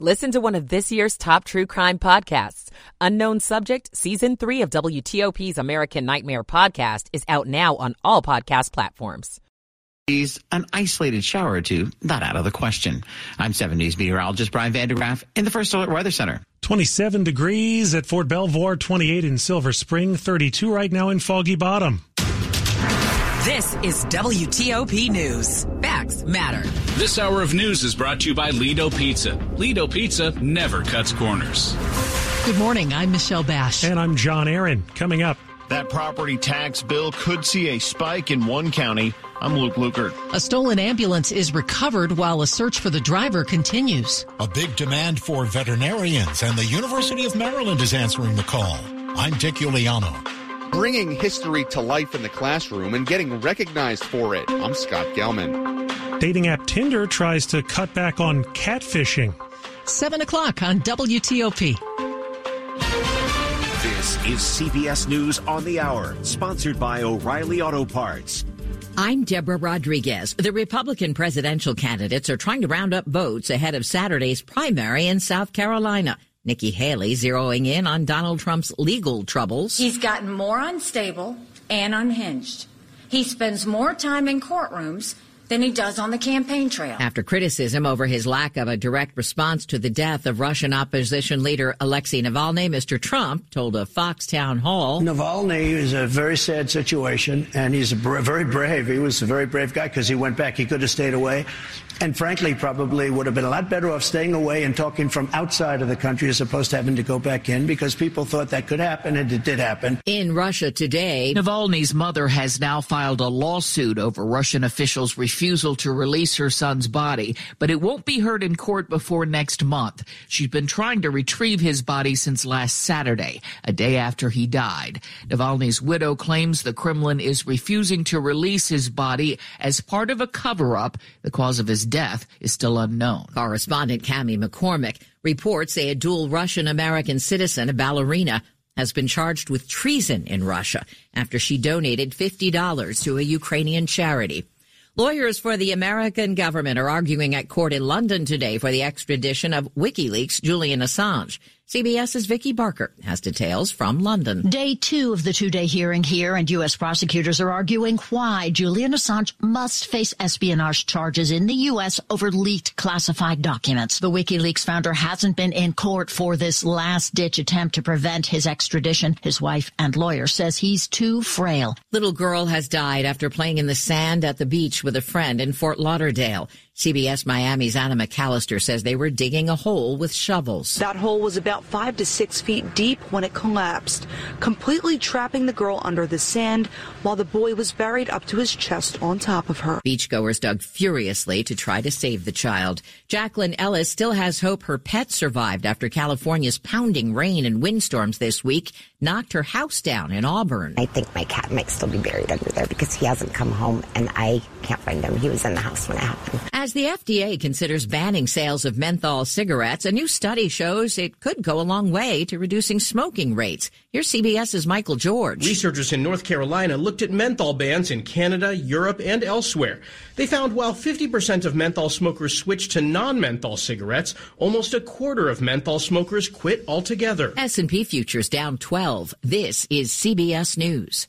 Listen to one of this year's top true crime podcasts. Unknown Subject, Season 3 of WTOP's American Nightmare podcast is out now on all podcast platforms. An isolated shower or two, not out of the question. I'm 7 News meteorologist Brian van de Graaff in the First Alert Weather Center. 27 degrees at Fort Belvoir, 28 in Silver Spring, 32 right now in Foggy Bottom. This is WTOP News. Facts matter. This hour of news is brought to you by Lido Pizza. Lido Pizza never cuts corners. Good morning. I'm Michelle Bash. And I'm John Aaron. Coming up. That property tax bill could see a spike in one county. I'm Luke Lukert. A stolen ambulance is recovered while a search for the driver continues. A big demand for veterinarians, and the University of Maryland is answering the call. I'm Dick Uliano bringing history to life in the classroom and getting recognized for it. I'm Scott Gelman. Dating app Tinder tries to cut back on catfishing. 7 o'clock on WTOP. This is CBS News on the Hour, sponsored by O'Reilly Auto Parts. I'm Deborah Rodriguez. The Republican presidential candidates are trying to round up votes ahead of Saturday's primary in South Carolina. Nikki Haley zeroing in on Donald Trump's legal troubles. He's gotten more unstable and unhinged. He spends more time in courtrooms than he does on the campaign trail. After criticism over his lack of a direct response to the death of Russian opposition leader Alexei Navalny, Mr. Trump told a Fox town hall. Navalny is a very sad situation, and he's very brave. He was a very brave guy because he went back. He could have stayed away and frankly probably would have been a lot better off staying away and talking from outside of the country as opposed to having to go back in because people thought that could happen and it did happen. In Russia today, Navalny's mother has now filed a lawsuit over Russian officials' refusal to release her son's body, but it won't be heard in court before next month. She's been trying to retrieve his body since last Saturday, a day after he died. Navalny's widow claims the Kremlin is refusing to release his body as part of a cover-up. The cause of his death is still unknown. Correspondent Cami McCormick reports a dual Russian American citizen, a ballerina, has been charged with treason in Russia after she donated $50 to a Ukrainian charity. Lawyers for the American government are arguing at court in London today for the extradition of WikiLeaks' Julian Assange. CBS's Vicki Barker has details from London. Day two of the two-day hearing here, and U.S. prosecutors are arguing why Julian Assange must face espionage charges in the U.S. over leaked classified documents. The WikiLeaks founder hasn't been in court for this last-ditch attempt to prevent his extradition. His wife and lawyer says he's too frail. Little girl has died after playing in the sand at the beach with a friend in Fort Lauderdale. CBS Miami's Anna McAllister says they were digging a hole with shovels. That hole was about five to six feet deep when it collapsed, completely trapping the girl under the sand while the boy was buried up to his chest on top of her. Beachgoers dug furiously to try to save the child. Jacqueline Ellis still has hope her pet survived after California's pounding rain and windstorms this week knocked her house down in Auburn. I think my cat might still be buried under there because he hasn't come home and I can't find him. He was in the house when it happened. As the FDA considers banning sales of menthol cigarettes, a new study shows it could go a long way to reducing smoking rates. Here's CBS's Michael George. Researchers in North Carolina looked at menthol bans in Canada, Europe, and elsewhere. They found while 50% of menthol smokers switched to non-menthol cigarettes, almost a quarter of menthol smokers quit altogether. S&P futures down 12. This is CBS News.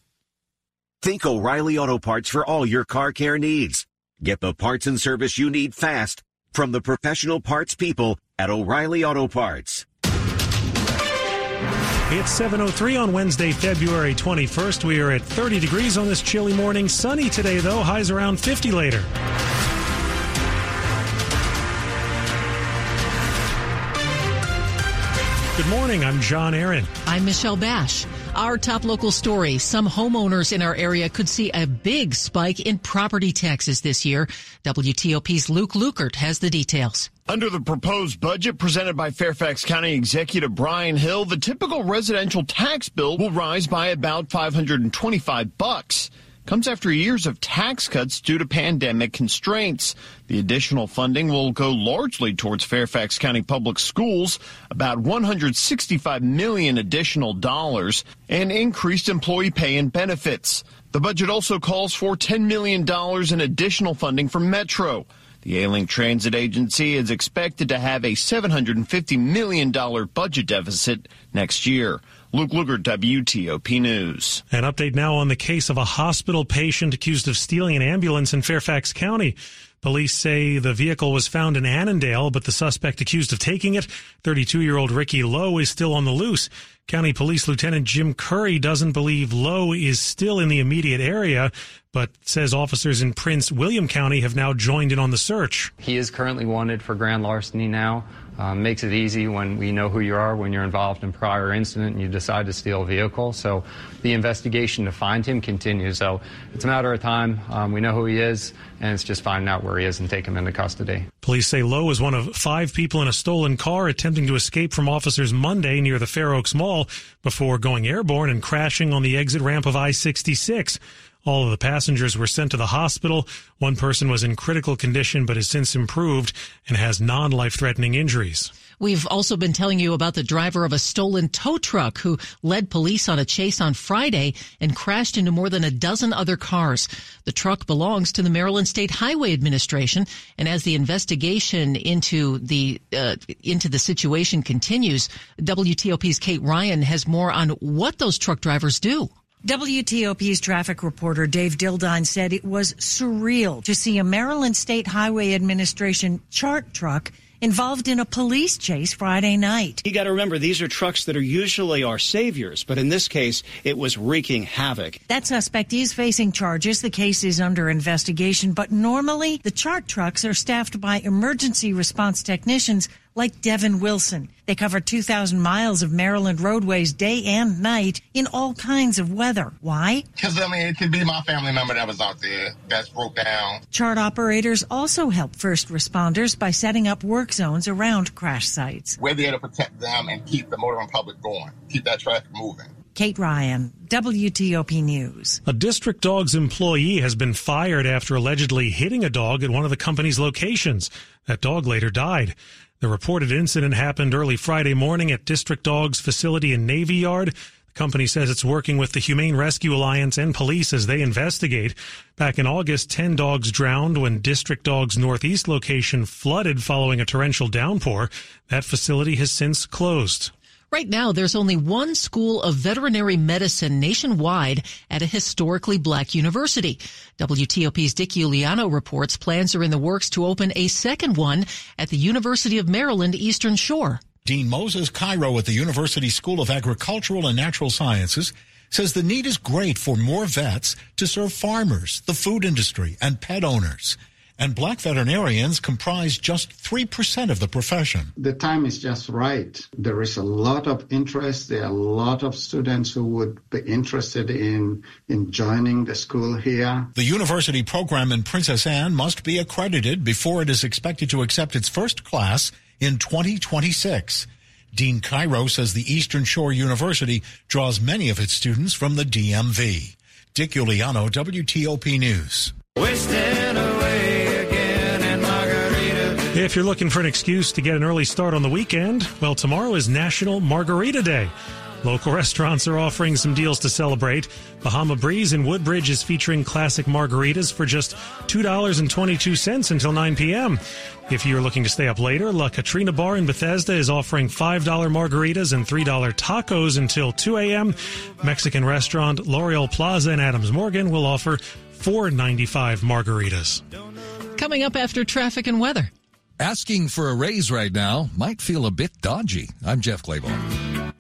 Think O'Reilly Auto Parts for all your car care needs. Get the parts and service you need fast from the professional parts people at O'Reilly Auto Parts. It's 7.03 on Wednesday, February 21st. We are at 30 degrees on this chilly morning. Sunny today, though. Highs around 50 later. Good morning. I'm John Aaron. I'm Michelle Bash. Our top local story. Some homeowners in our area could see a big spike in property taxes this year. WTOP's Luke Lukert has the details. Under the proposed budget presented by Fairfax County Executive Brian Hill, the typical residential tax bill will rise by about 525 bucks comes after years of tax cuts due to pandemic constraints. The additional funding will go largely towards Fairfax County Public Schools, about 165 million additional dollars, and increased employee pay and benefits. The budget also calls for $10 million in additional funding for Metro. The Ailing Transit Agency is expected to have a $750 million budget deficit next year. Luke Lukert, WTOP News. An update now on the case of a hospital patient accused of stealing an ambulance in Fairfax County. Police say the vehicle was found in Annandale, but the suspect accused of taking it, 32 year old Ricky Lowe, is still on the loose. County Police Lieutenant Jim Curry doesn't believe Lowe is still in the immediate area, but says officers in Prince William County have now joined in on the search. He is currently wanted for grand larceny now. Um, makes it easy when we know who you are when you're involved in prior incident and you decide to steal a vehicle. So the investigation to find him continues. So it's a matter of time. Um, we know who he is, and it's just finding out where he is and take him into custody. Police say Lowe was one of five people in a stolen car attempting to escape from officers Monday near the Fair Oaks Mall before going airborne and crashing on the exit ramp of I-66. All of the passengers were sent to the hospital. One person was in critical condition but has since improved and has non-life threatening injuries. We've also been telling you about the driver of a stolen tow truck who led police on a chase on Friday and crashed into more than a dozen other cars. The truck belongs to the Maryland State Highway Administration, and as the investigation into the uh, into the situation continues, WTOP's Kate Ryan has more on what those truck drivers do. WTOP's traffic reporter Dave Dildine said it was surreal to see a Maryland State Highway Administration chart truck involved in a police chase Friday night. You got to remember, these are trucks that are usually our saviors, but in this case, it was wreaking havoc. That suspect is facing charges. The case is under investigation, but normally the chart trucks are staffed by emergency response technicians like Devin Wilson. They cover 2,000 miles of Maryland roadways day and night in all kinds of weather. Why? Because, I mean, it could be my family member that was out there that's broke down. Chart operators also help first responders by setting up work zones around crash sites. We're there to protect them and keep the motoring public going, keep that traffic moving. Kate Ryan, WTOP News. A district dog's employee has been fired after allegedly hitting a dog at one of the company's locations. That dog later died. The reported incident happened early Friday morning at District Dogs facility in Navy Yard. The company says it's working with the Humane Rescue Alliance and police as they investigate. Back in August, 10 dogs drowned when District Dogs Northeast location flooded following a torrential downpour. That facility has since closed. Right now, there's only one school of veterinary medicine nationwide at a historically black university. WTOP's Dick Uliano reports plans are in the works to open a second one at the University of Maryland Eastern Shore. Dean Moses Kairo at the University School of Agricultural and Natural Sciences says the need is great for more vets to serve farmers, the food industry, and pet owners and black veterinarians comprise just 3% of the profession. The time is just right. There is a lot of interest. There are a lot of students who would be interested in, in joining the school here. The university program in Princess Anne must be accredited before it is expected to accept its first class in 2026. Dean Kairo says the Eastern Shore University draws many of its students from the DMV. Dick Uliano, WTOP News. If you're looking for an excuse to get an early start on the weekend, well, tomorrow is National Margarita Day. Local restaurants are offering some deals to celebrate. Bahama Breeze in Woodbridge is featuring classic margaritas for just $2.22 until 9 p.m. If you're looking to stay up later, La Katrina Bar in Bethesda is offering $5 margaritas and $3 tacos until 2 a.m. Mexican restaurant Lauriol Plaza in Adams Morgan will offer $4.95 margaritas. Coming up after traffic and weather. Asking for a raise right now might feel a bit dodgy. I'm Jeff Clabaugh.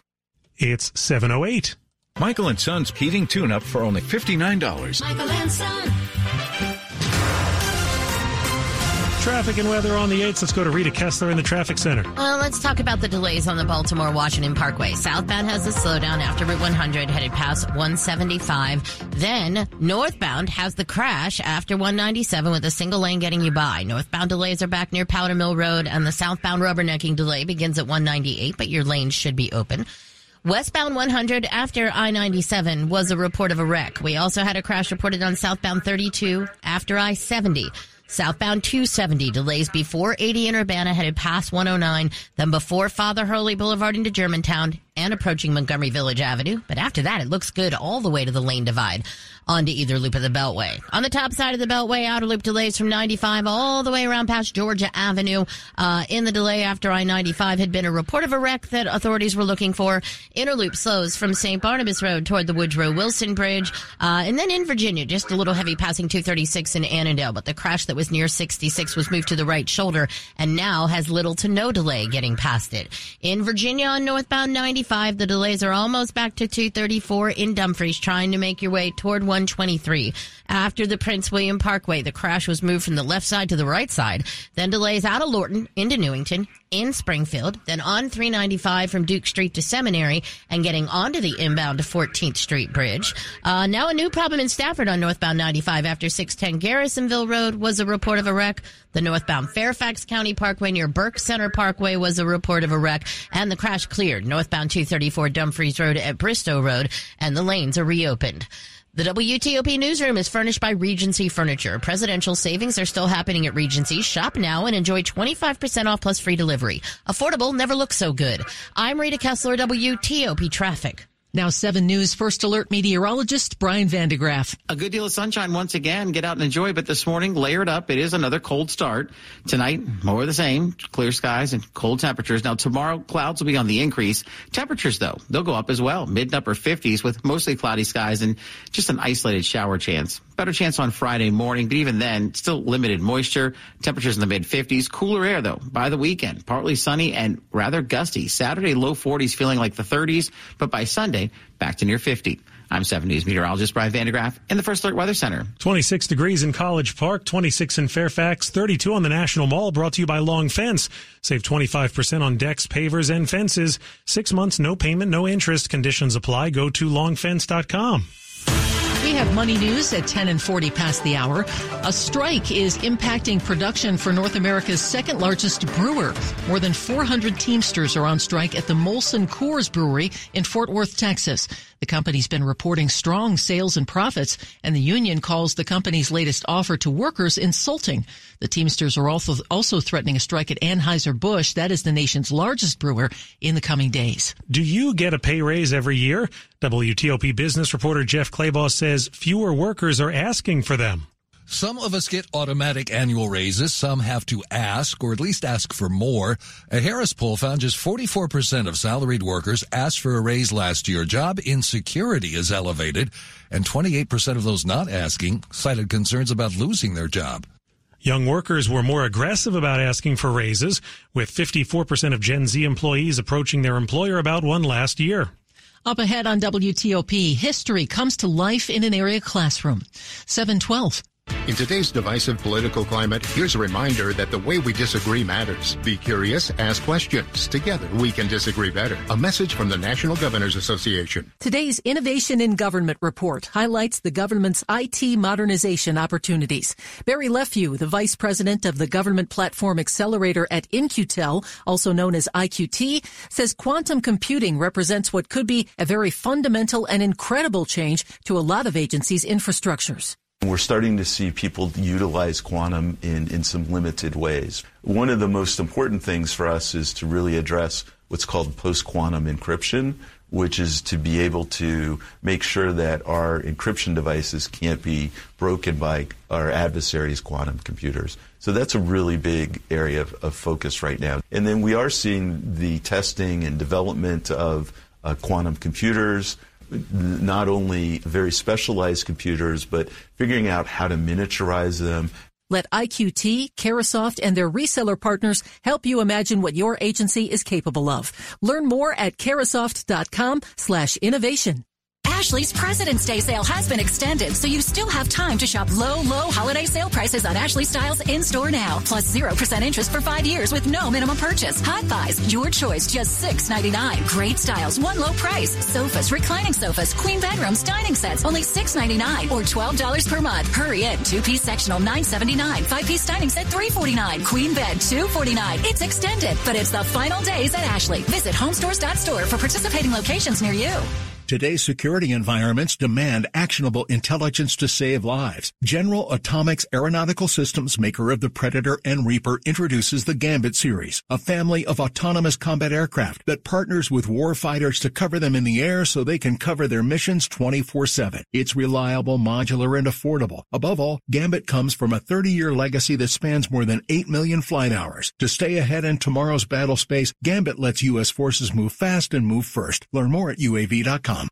It's 708. Michael and Son's heating tune up for only $59. Michael and Son. Traffic and weather on the 8th. Let's go to Rita Kessler in the traffic center. Well, let's talk about the delays on the Baltimore Washington Parkway. Southbound has a slowdown after Route 100 headed past 175. Then northbound has the crash after 197 with a single lane getting you by. Northbound delays are back near Powder Mill Road and the southbound rubbernecking delay begins at 198, but your lanes should be open. Westbound 100 after I-97 was a report of a wreck. We also had a crash reported on southbound 32 after I-70. Southbound 270 delays before 80 in Urbana headed past 109, then before Father Hurley Boulevard into Germantown and approaching Montgomery Village Avenue. But after that, it looks good all the way to the lane divide onto either loop of the Beltway. On the top side of the Beltway, outer loop delays from 95 all the way around past Georgia Avenue. Uh, in the delay after I-95 had been a report of a wreck that authorities were looking for. Inner loop slows from St. Barnabas Road toward the Woodrow Wilson Bridge. Uh, and then in Virginia, just a little heavy passing 236 in Annandale, but the crash that was near 66 was moved to the right shoulder and now has little to no delay getting past it. In Virginia on northbound 95, the delays are almost back to 234 in Dumfries, trying to make your way toward 123. After the Prince William Parkway, the crash was moved from the left side to the right side, then delays out of Lorton into Newington, in Springfield, then on 395 from Duke Street to Seminary, and getting onto the inbound to 14th Street Bridge. Uh, now a new problem in Stafford on northbound 95 after 610 Garrisonville Road was a report of a wreck. The northbound Fairfax County Parkway near Burke Center Parkway was a report of a wreck, and the crash cleared northbound 234 Dumfries Road at Bristow Road, and the lanes are reopened. The WTOP newsroom is furnished by Regency Furniture. Presidential savings are still happening at Regency. Shop now and enjoy 25% off plus free delivery. Affordable never looks so good. I'm Rita Kessler, WTOP Traffic. Now 7 News First Alert meteorologist Brian van de Graaff. A good deal of sunshine once again. Get out and enjoy. But this morning, layered up. It is another cold start. Tonight, more of the same. Clear skies and cold temperatures. Now tomorrow, clouds will be on the increase. Temperatures, though, they'll go up as well. Mid and upper 50s with mostly cloudy skies and just an isolated shower chance. Better chance on Friday morning, but even then, still limited moisture. Temperatures in the mid 50s. Cooler air, though, by the weekend. Partly sunny and rather gusty. Saturday, low 40s, feeling like the 30s. But by Sunday, back to near 50. I'm 7 News meteorologist Brian van de Graaff in the First Alert Weather Center. 26 degrees in College Park, 26 in Fairfax, 32 on the National Mall, brought to you by Long Fence. Save 25% on decks, pavers, and fences. Six months, no payment, no interest. Conditions apply. Go to longfence.com. We have money news at 10 and 40 past the hour. A strike is impacting production for North America's second largest brewer. More than 400 Teamsters are on strike at the Molson Coors Brewery in Fort Worth, Texas. The company's been reporting strong sales and profits, and the union calls the company's latest offer to workers insulting. The Teamsters are also, also threatening a strike at Anheuser-Busch. That is the nation's largest brewer in the coming days. Do you get a pay raise every year? WTOP business reporter Jeff Clabaugh says fewer workers are asking for them. Some of us get automatic annual raises. Some have to ask, or at least ask for more. A Harris poll found just 44% of salaried workers asked for a raise last year. Job insecurity is elevated, and 28% of those not asking cited concerns about losing their job. Young workers were more aggressive about asking for raises, with 54% of Gen Z employees approaching their employer about one last year. Up ahead on WTOP, history comes to life in an area classroom. 712. In today's divisive political climate, here's a reminder that the way we disagree matters. Be curious, ask questions. Together, we can disagree better. A message from the National Governors Association. Today's Innovation in Government report highlights the government's IT modernization opportunities. Barry Lefew, the vice president of the Government Platform Accelerator at In-Q-Tel, also known as IQT, says quantum computing represents what could be a very fundamental and incredible change to a lot of agencies' infrastructures. We're starting to see people utilize quantum in, in some limited ways. One of the most important things for us is to really address what's called post-quantum encryption, which is to be able to make sure that our encryption devices can't be broken by our adversaries' quantum computers. So that's a really big area of, of focus right now. And then we are seeing the testing and development of uh, quantum computers, not only very specialized computers, but figuring out how to miniaturize them. Let IQT, Carahsoft, and their reseller partners help you imagine what your agency is capable of. Learn more at carahsoft.com slash innovation. Ashley's President's Day sale has been extended, so you still have time to shop low, low holiday sale prices on Ashley styles in store now. Plus 0% interest for five years with no minimum purchase. Hot buys, your choice, just $6.99. Great styles, one low price. Sofas, reclining sofas, queen bedrooms, dining sets, only $6.99 or $12 per month. Hurry in. Two piece sectional, $9.79. Five piece dining set, $3.49. Queen bed, $2.49. It's extended, but it's the final days at Ashley. Visit homestores.store for participating locations near you. Today's security environments demand actionable intelligence to save lives. General Atomics Aeronautical Systems, maker of the Predator and Reaper, introduces the Gambit series, a family of autonomous combat aircraft that partners with warfighters to cover them in the air so they can cover their missions 24-7. It's reliable, modular, and affordable. Above all, Gambit comes from a 30-year legacy that spans more than 8 million flight hours. To stay ahead in tomorrow's battle space, Gambit lets U.S. forces move fast and move first. Learn more at UAV.com.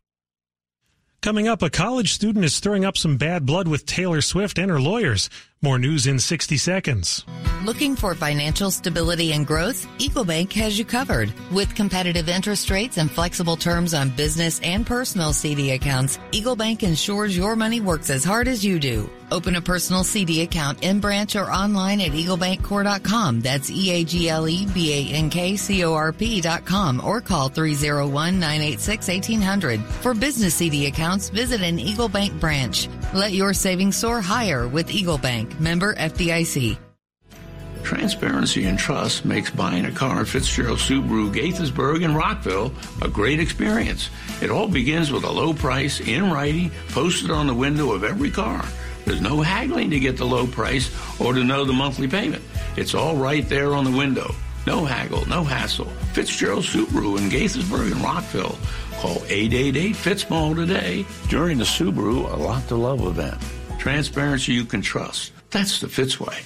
Coming up, a college student is stirring up some bad blood with Taylor Swift and her lawyers. More news in 60 seconds. Looking for financial stability and growth? Eagle Bank has you covered. With competitive interest rates and flexible terms on business and personal CD accounts, Eagle Bank ensures your money works as hard as you do. Open a personal CD account in branch or online at eaglebankcorp.com. That's E-A-G-L-E-B-A-N-K-C-O-R-P.com or call 301-986-1800. For business CD accounts, visit an Eagle Bank branch. Let your savings soar higher with Eagle Bank. Member FDIC. Transparency and trust makes buying a car at Fitzgerald Subaru, Gaithersburg, and Rockville a great experience. It all begins with a low price in writing posted on the window of every car. There's no haggling to get the low price or to know the monthly payment. It's all right there on the window. No haggle, no hassle. Fitzgerald Subaru in Gaithersburg and Rockville. Call 888-FITZMALL today during the Subaru A Lot to Love event. Transparency you can trust. That's the Fitzway.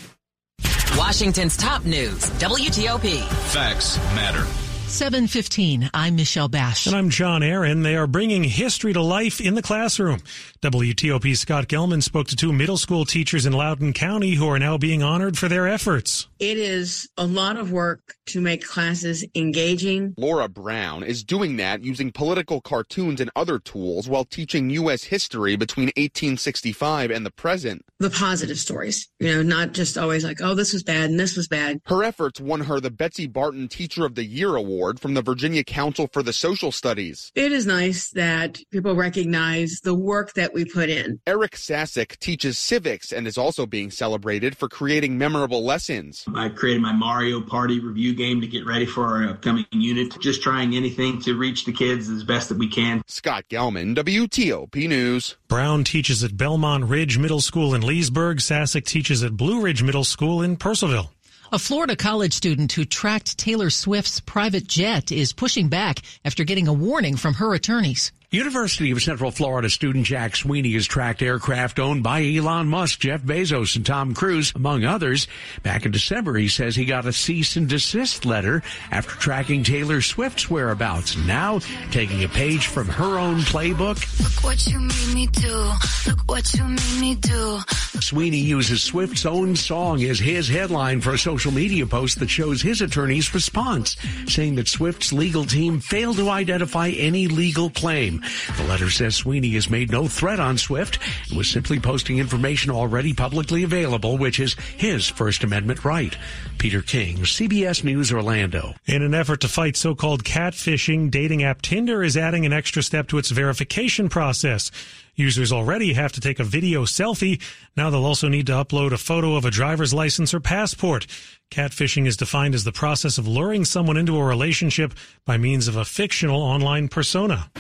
Washington's top news, WTOP. Facts matter. 715. I'm Michelle Bash. And I'm John Aaron. They are bringing history to life in the classroom. WTOP Scott Gelman spoke to two middle school teachers in Loudoun County who are now being honored for their efforts. It is a lot of work to make classes engaging. Laura Brown is doing that using political cartoons and other tools while teaching U.S. history between 1865 and the present. The positive stories, you know, not just always like, oh, this was bad and this was bad. Her efforts won her the Betsy Barton Teacher of the Year Award from the Virginia Council for the Social Studies. It is nice that people recognize the work that we put in. Eric Sasek teaches civics and is also being celebrated for creating memorable lessons. I created my Mario Party review game to get ready for our upcoming unit. Just trying anything to reach the kids as best that we can. Scott Gelman, WTOP News. Brown teaches at Belmont Ridge Middle School in Leesburg. Sasek teaches at Blue Ridge Middle School in Purcellville. A Florida college student who tracked Taylor Swift's private jet is pushing back after getting a warning from her attorneys. University of Central Florida student Jack Sweeney has tracked aircraft owned by Elon Musk, Jeff Bezos, and Tom Cruise, among others. Back in December, he says he got a cease and desist letter after tracking Taylor Swift's whereabouts. Now, taking a page from her own playbook. Look what you made me do. Look what you made me do. Sweeney uses Swift's own song as his headline for a social media post that shows his attorney's response, saying that Swift's legal team failed to identify any legal claim. The letter says Sweeney has made no threat on Swift and was simply posting information already publicly available, which is his First Amendment right. Peter King, CBS News Orlando. In an effort to fight so-called catfishing, dating app Tinder is adding an extra step to its verification process. Users already have to take a video selfie. Now they'll also need to upload a photo of a driver's license or passport. Catfishing is defined as the process of luring someone into a relationship by means of a fictional online persona.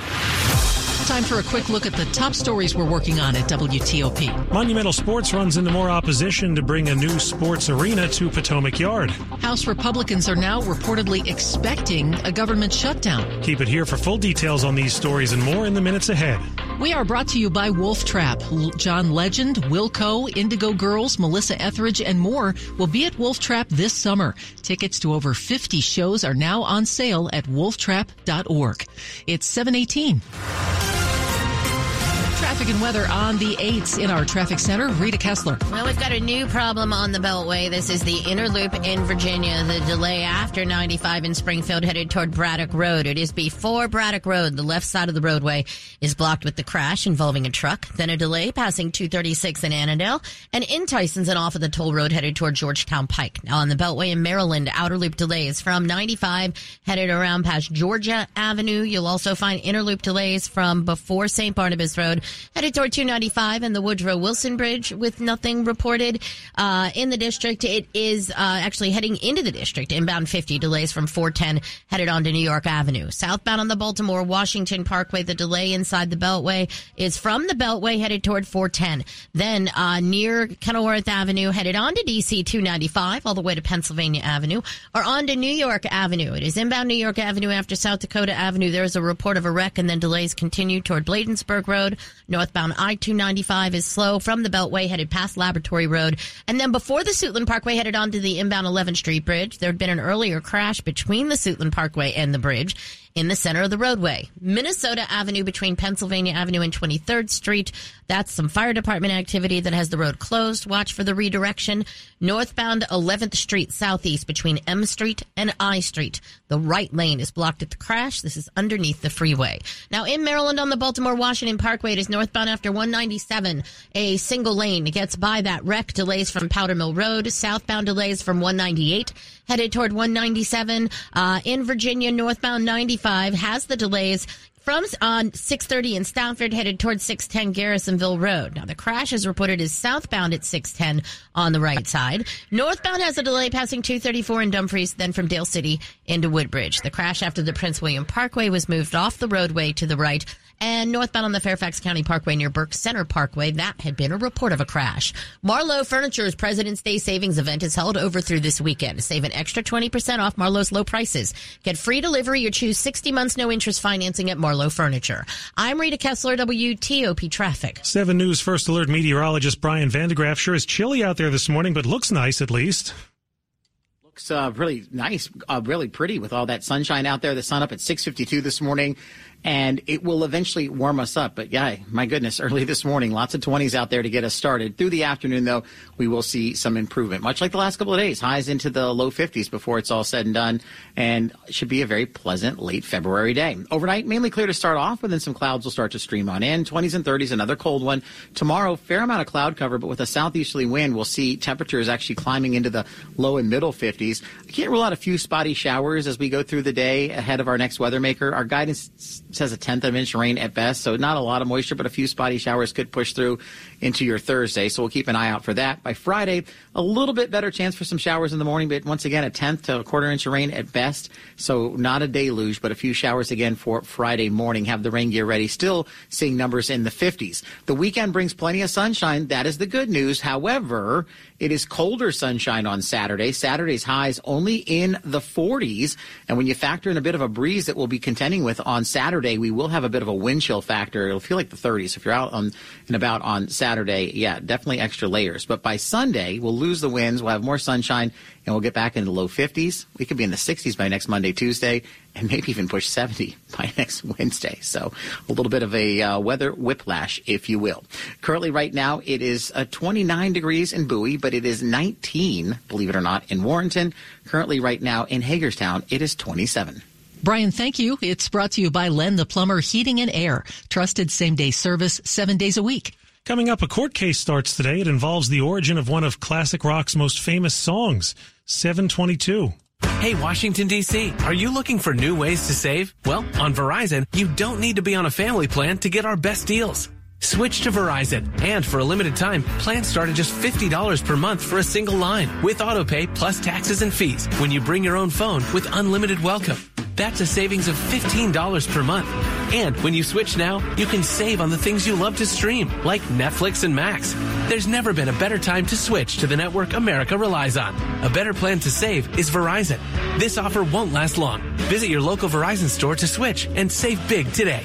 Time for a quick look at the top stories we're working on at WTOP. Monumental Sports runs into more opposition to bring a new sports arena to Potomac Yard. House Republicans are now reportedly expecting a government shutdown. Keep it here for full details on these stories and more in the minutes ahead. We are brought to you by Wolf Trap. John Legend, Wilco, Indigo Girls, Melissa Etheridge, and more will be at Wolf Trap this summer. Tickets to over 50 shows are now on sale at wolftrap.org. It's 718. Traffic and weather on the 8s in our traffic center. Rita Kessler. Well, we've got a new problem on the Beltway. This is the inner loop in Virginia. The delay after 95 in Springfield headed toward Braddock Road. It is before Braddock Road. The left side of the roadway is blocked with the crash involving a truck. Then a delay passing 236 in Annandale and in Tysons and off of the toll road headed toward Georgetown Pike. Now on the Beltway in Maryland, outer loop delays from 95 headed around past Georgia Avenue. You'll also find inner loop delays from before St. Barnabas Road headed toward 295 and the Woodrow Wilson Bridge with nothing reported uh, in the district. It is uh, actually heading into the district. Inbound 50 delays from 410 headed on to New York Avenue. Southbound on the Baltimore Washington Parkway, the delay inside the Beltway is from the Beltway headed toward 410. Then uh, near Kenilworth Avenue headed on to DC 295 all the way to Pennsylvania Avenue or on to New York Avenue. It is inbound New York Avenue after South Dakota Avenue. There is a report of a wreck and then delays continue toward Bladensburg Road. Northbound I-295 is slow from the Beltway headed past Laboratory Road. And then before the Suitland Parkway headed on to the inbound 11th Street Bridge, there had been an earlier crash between the Suitland Parkway and the bridge in the center of the roadway. Minnesota Avenue between Pennsylvania Avenue and 23rd Street. That's some fire department activity that has the road closed. Watch for the redirection. Northbound 11th Street Southeast between M Street and I Street. The right lane is blocked at the crash. This is underneath the freeway. Now in Maryland on the Baltimore Washington Parkway, it is northbound after 197. A single lane gets by that wreck. Delays from Powder Mill Road. Southbound delays from 198 headed toward 197. Uh, in Virginia, northbound 95 has the delays from on 630 in Stafford headed towards 610 Garrisonville Road. Now the crash is reported as southbound at 610 on the right side. Northbound has a delay passing 234 in Dumfries, then from Dale City into Woodbridge. The crash after the Prince William Parkway was moved off the roadway to the right and northbound on the Fairfax County Parkway near Burke Center Parkway, that had been a report of a crash. Marlowe Furniture's President's Day Savings event is held over through this weekend. Save an extra 20% off Marlowe's low prices. Get free delivery or choose 60 months no interest financing at Marlowe Furniture. I'm Rita Kessler, WTOP Traffic. 7 News First Alert meteorologist Brian van de Graaff. Sure is chilly out there this morning, but looks nice at least looks uh, really nice, uh, really pretty with all that sunshine out there. The sun up at 6:52 this morning and it will eventually warm us up. But yeah, my goodness, early this morning, lots of 20s out there to get us started. Through the afternoon, though, we will see some improvement, much like the last couple of days. Highs into the low 50s before it's all said and done, and should be a very pleasant late February day. Overnight, mainly clear to start off, but then some clouds will start to stream on in. 20s and 30s, another cold one. Tomorrow, fair amount of cloud cover, but with a southeasterly wind, we'll see temperatures actually climbing into the low and middle 50s. I can't rule out a few spotty showers as we go through the day ahead of our next weather maker. Our guidance says a tenth of an inch rain at best, so not a lot of moisture, but a few spotty showers could push through into your Thursday. So we'll keep an eye out for that. By Friday, a little bit better chance for some showers in the morning, but once again, a tenth to a quarter inch of rain at best. So not a deluge, but a few showers again for Friday morning. Have the rain gear ready. Still seeing numbers in the 50s. The weekend brings plenty of sunshine. That is the good news. However, it is colder sunshine on Saturday. Saturday's highs only in the 40s. And when you factor in a bit of a breeze that we'll be contending with on Saturday, we will have a bit of a wind chill factor. It'll feel like the 30s. If you're out on and about on Saturday, yeah, definitely extra layers. But by Sunday, we'll lose the winds. We'll have more sunshine and we'll get back into the low 50s. We could be in the 60s by next Monday, Tuesday, and maybe even push 70 by next Wednesday. So a little bit of a uh, weather whiplash, if you will. Currently, right now, it is uh, 29 degrees in Bowie, but it is 19, believe it or not, in Warrenton. Currently, right now, in Hagerstown, it is 27. Brian, thank you. It's brought to you by Len the Plumber Heating and Air. Trusted same day service seven days a week. Coming up, a court case starts today. It involves the origin of one of classic rock's most famous songs, 722. Hey, Washington, D.C., are you looking for new ways to save? Well, on Verizon, you don't need to be on a family plan to get our best deals. Switch to Verizon, and for a limited time, plans start at just $50 per month for a single line with autopay plus taxes and fees when you bring your own phone with unlimited welcome. That's a savings of $15 per month. And when you switch now, you can save on the things you love to stream, like Netflix and Max. There's never been a better time to switch to the network America relies on. A better plan to save is Verizon. This offer won't last long. Visit your local Verizon store to switch and save big today.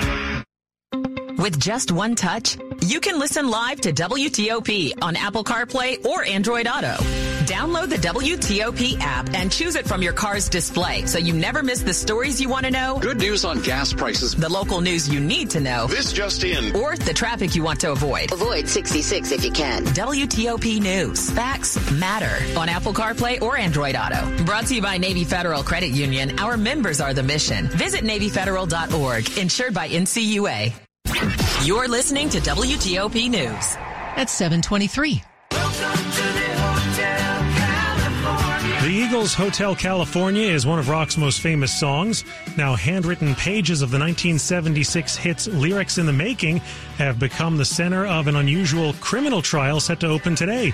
With just one touch, you can listen live to WTOP on Apple CarPlay or Android Auto. Download the WTOP app and choose it from your car's display so you never miss the stories you want to know. Good news on gas prices. The local news you need to know. This just in. Or the traffic you want to avoid. Avoid 66 if you can. WTOP News. Facts matter. On Apple CarPlay or Android Auto. Brought to you by Navy Federal Credit Union. Our members are the mission. Visit NavyFederal.org. Insured by NCUA. You're listening to WTOP News. At 723. The Eagles' Hotel California is one of rock's most famous songs. Now, handwritten pages of the 1976 hit's Lyrics in the Making have become the center of an unusual criminal trial set to open today.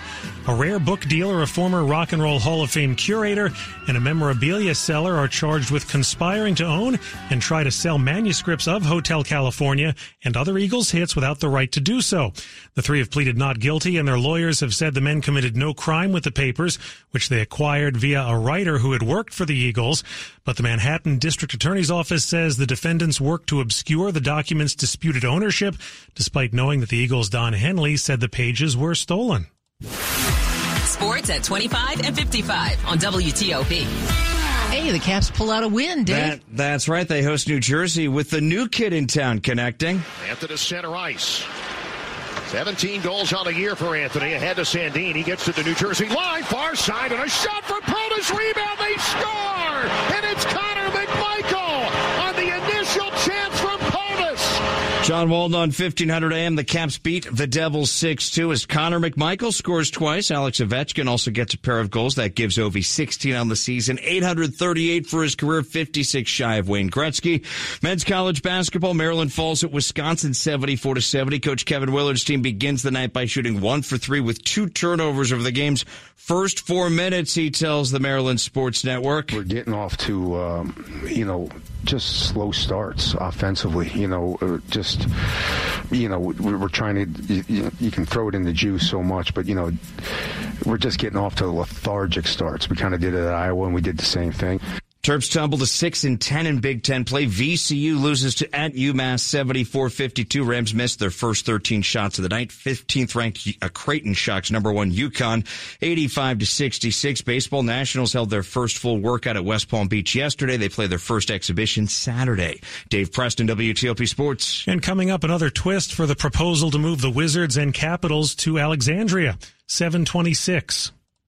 A rare book dealer, a former Rock and Roll Hall of Fame curator, and a memorabilia seller are charged with conspiring to own and try to sell manuscripts of Hotel California and other Eagles hits without the right to do so. The three have pleaded not guilty, and their lawyers have said the men committed no crime with the papers, which they acquired via a writer who had worked for the Eagles. But the Manhattan District Attorney's Office says the defendants worked to obscure the document's disputed ownership, despite knowing that the Eagles' Don Henley said the pages were stolen. Sports at 25 and 55 on WTOP. Hey, the Caps pull out a win, Dave. That, that's right. They host New Jersey with the new kid in town connecting. Anthony center ice. 17 goals on the year for Anthony. Ahead to Sandin. He gets to the New Jersey line. Far side and a shot for Protas. Rebound. They score. And it's Connor McMichael John Walton on 1500 AM. The Caps beat the Devils 6-2 as Connor McMichael scores twice. Alex Ovechkin also gets a pair of goals. That gives Ovi 16 on the season. 838 for his career, 56 shy of Wayne Gretzky. Men's college basketball. Maryland falls at Wisconsin 74 to 70. Coach Kevin Willard's team begins the night by shooting one for three with two turnovers over the game's first four minutes, he tells the Maryland Sports Network. We're getting off to, um, you know, just slow starts offensively. You know, uh, just you know, we're trying to. You, you, can throw it in the juice so much, but you know, we're just getting off to lethargic starts. We kind of did it at Iowa, and we did the same thing. Terps tumble to 6 and 10 in Big Ten play. VCU loses to at UMass 74-52. Rams missed their first 13 shots of the night. 15th ranked uh, Creighton shocks number one UConn 85 to 66. Baseball Nationals held their first full workout at West Palm Beach yesterday. They play their first exhibition Saturday. Dave Preston, WTOP Sports. And coming up, another twist for the proposal to move the Wizards and Capitals to Alexandria. 726.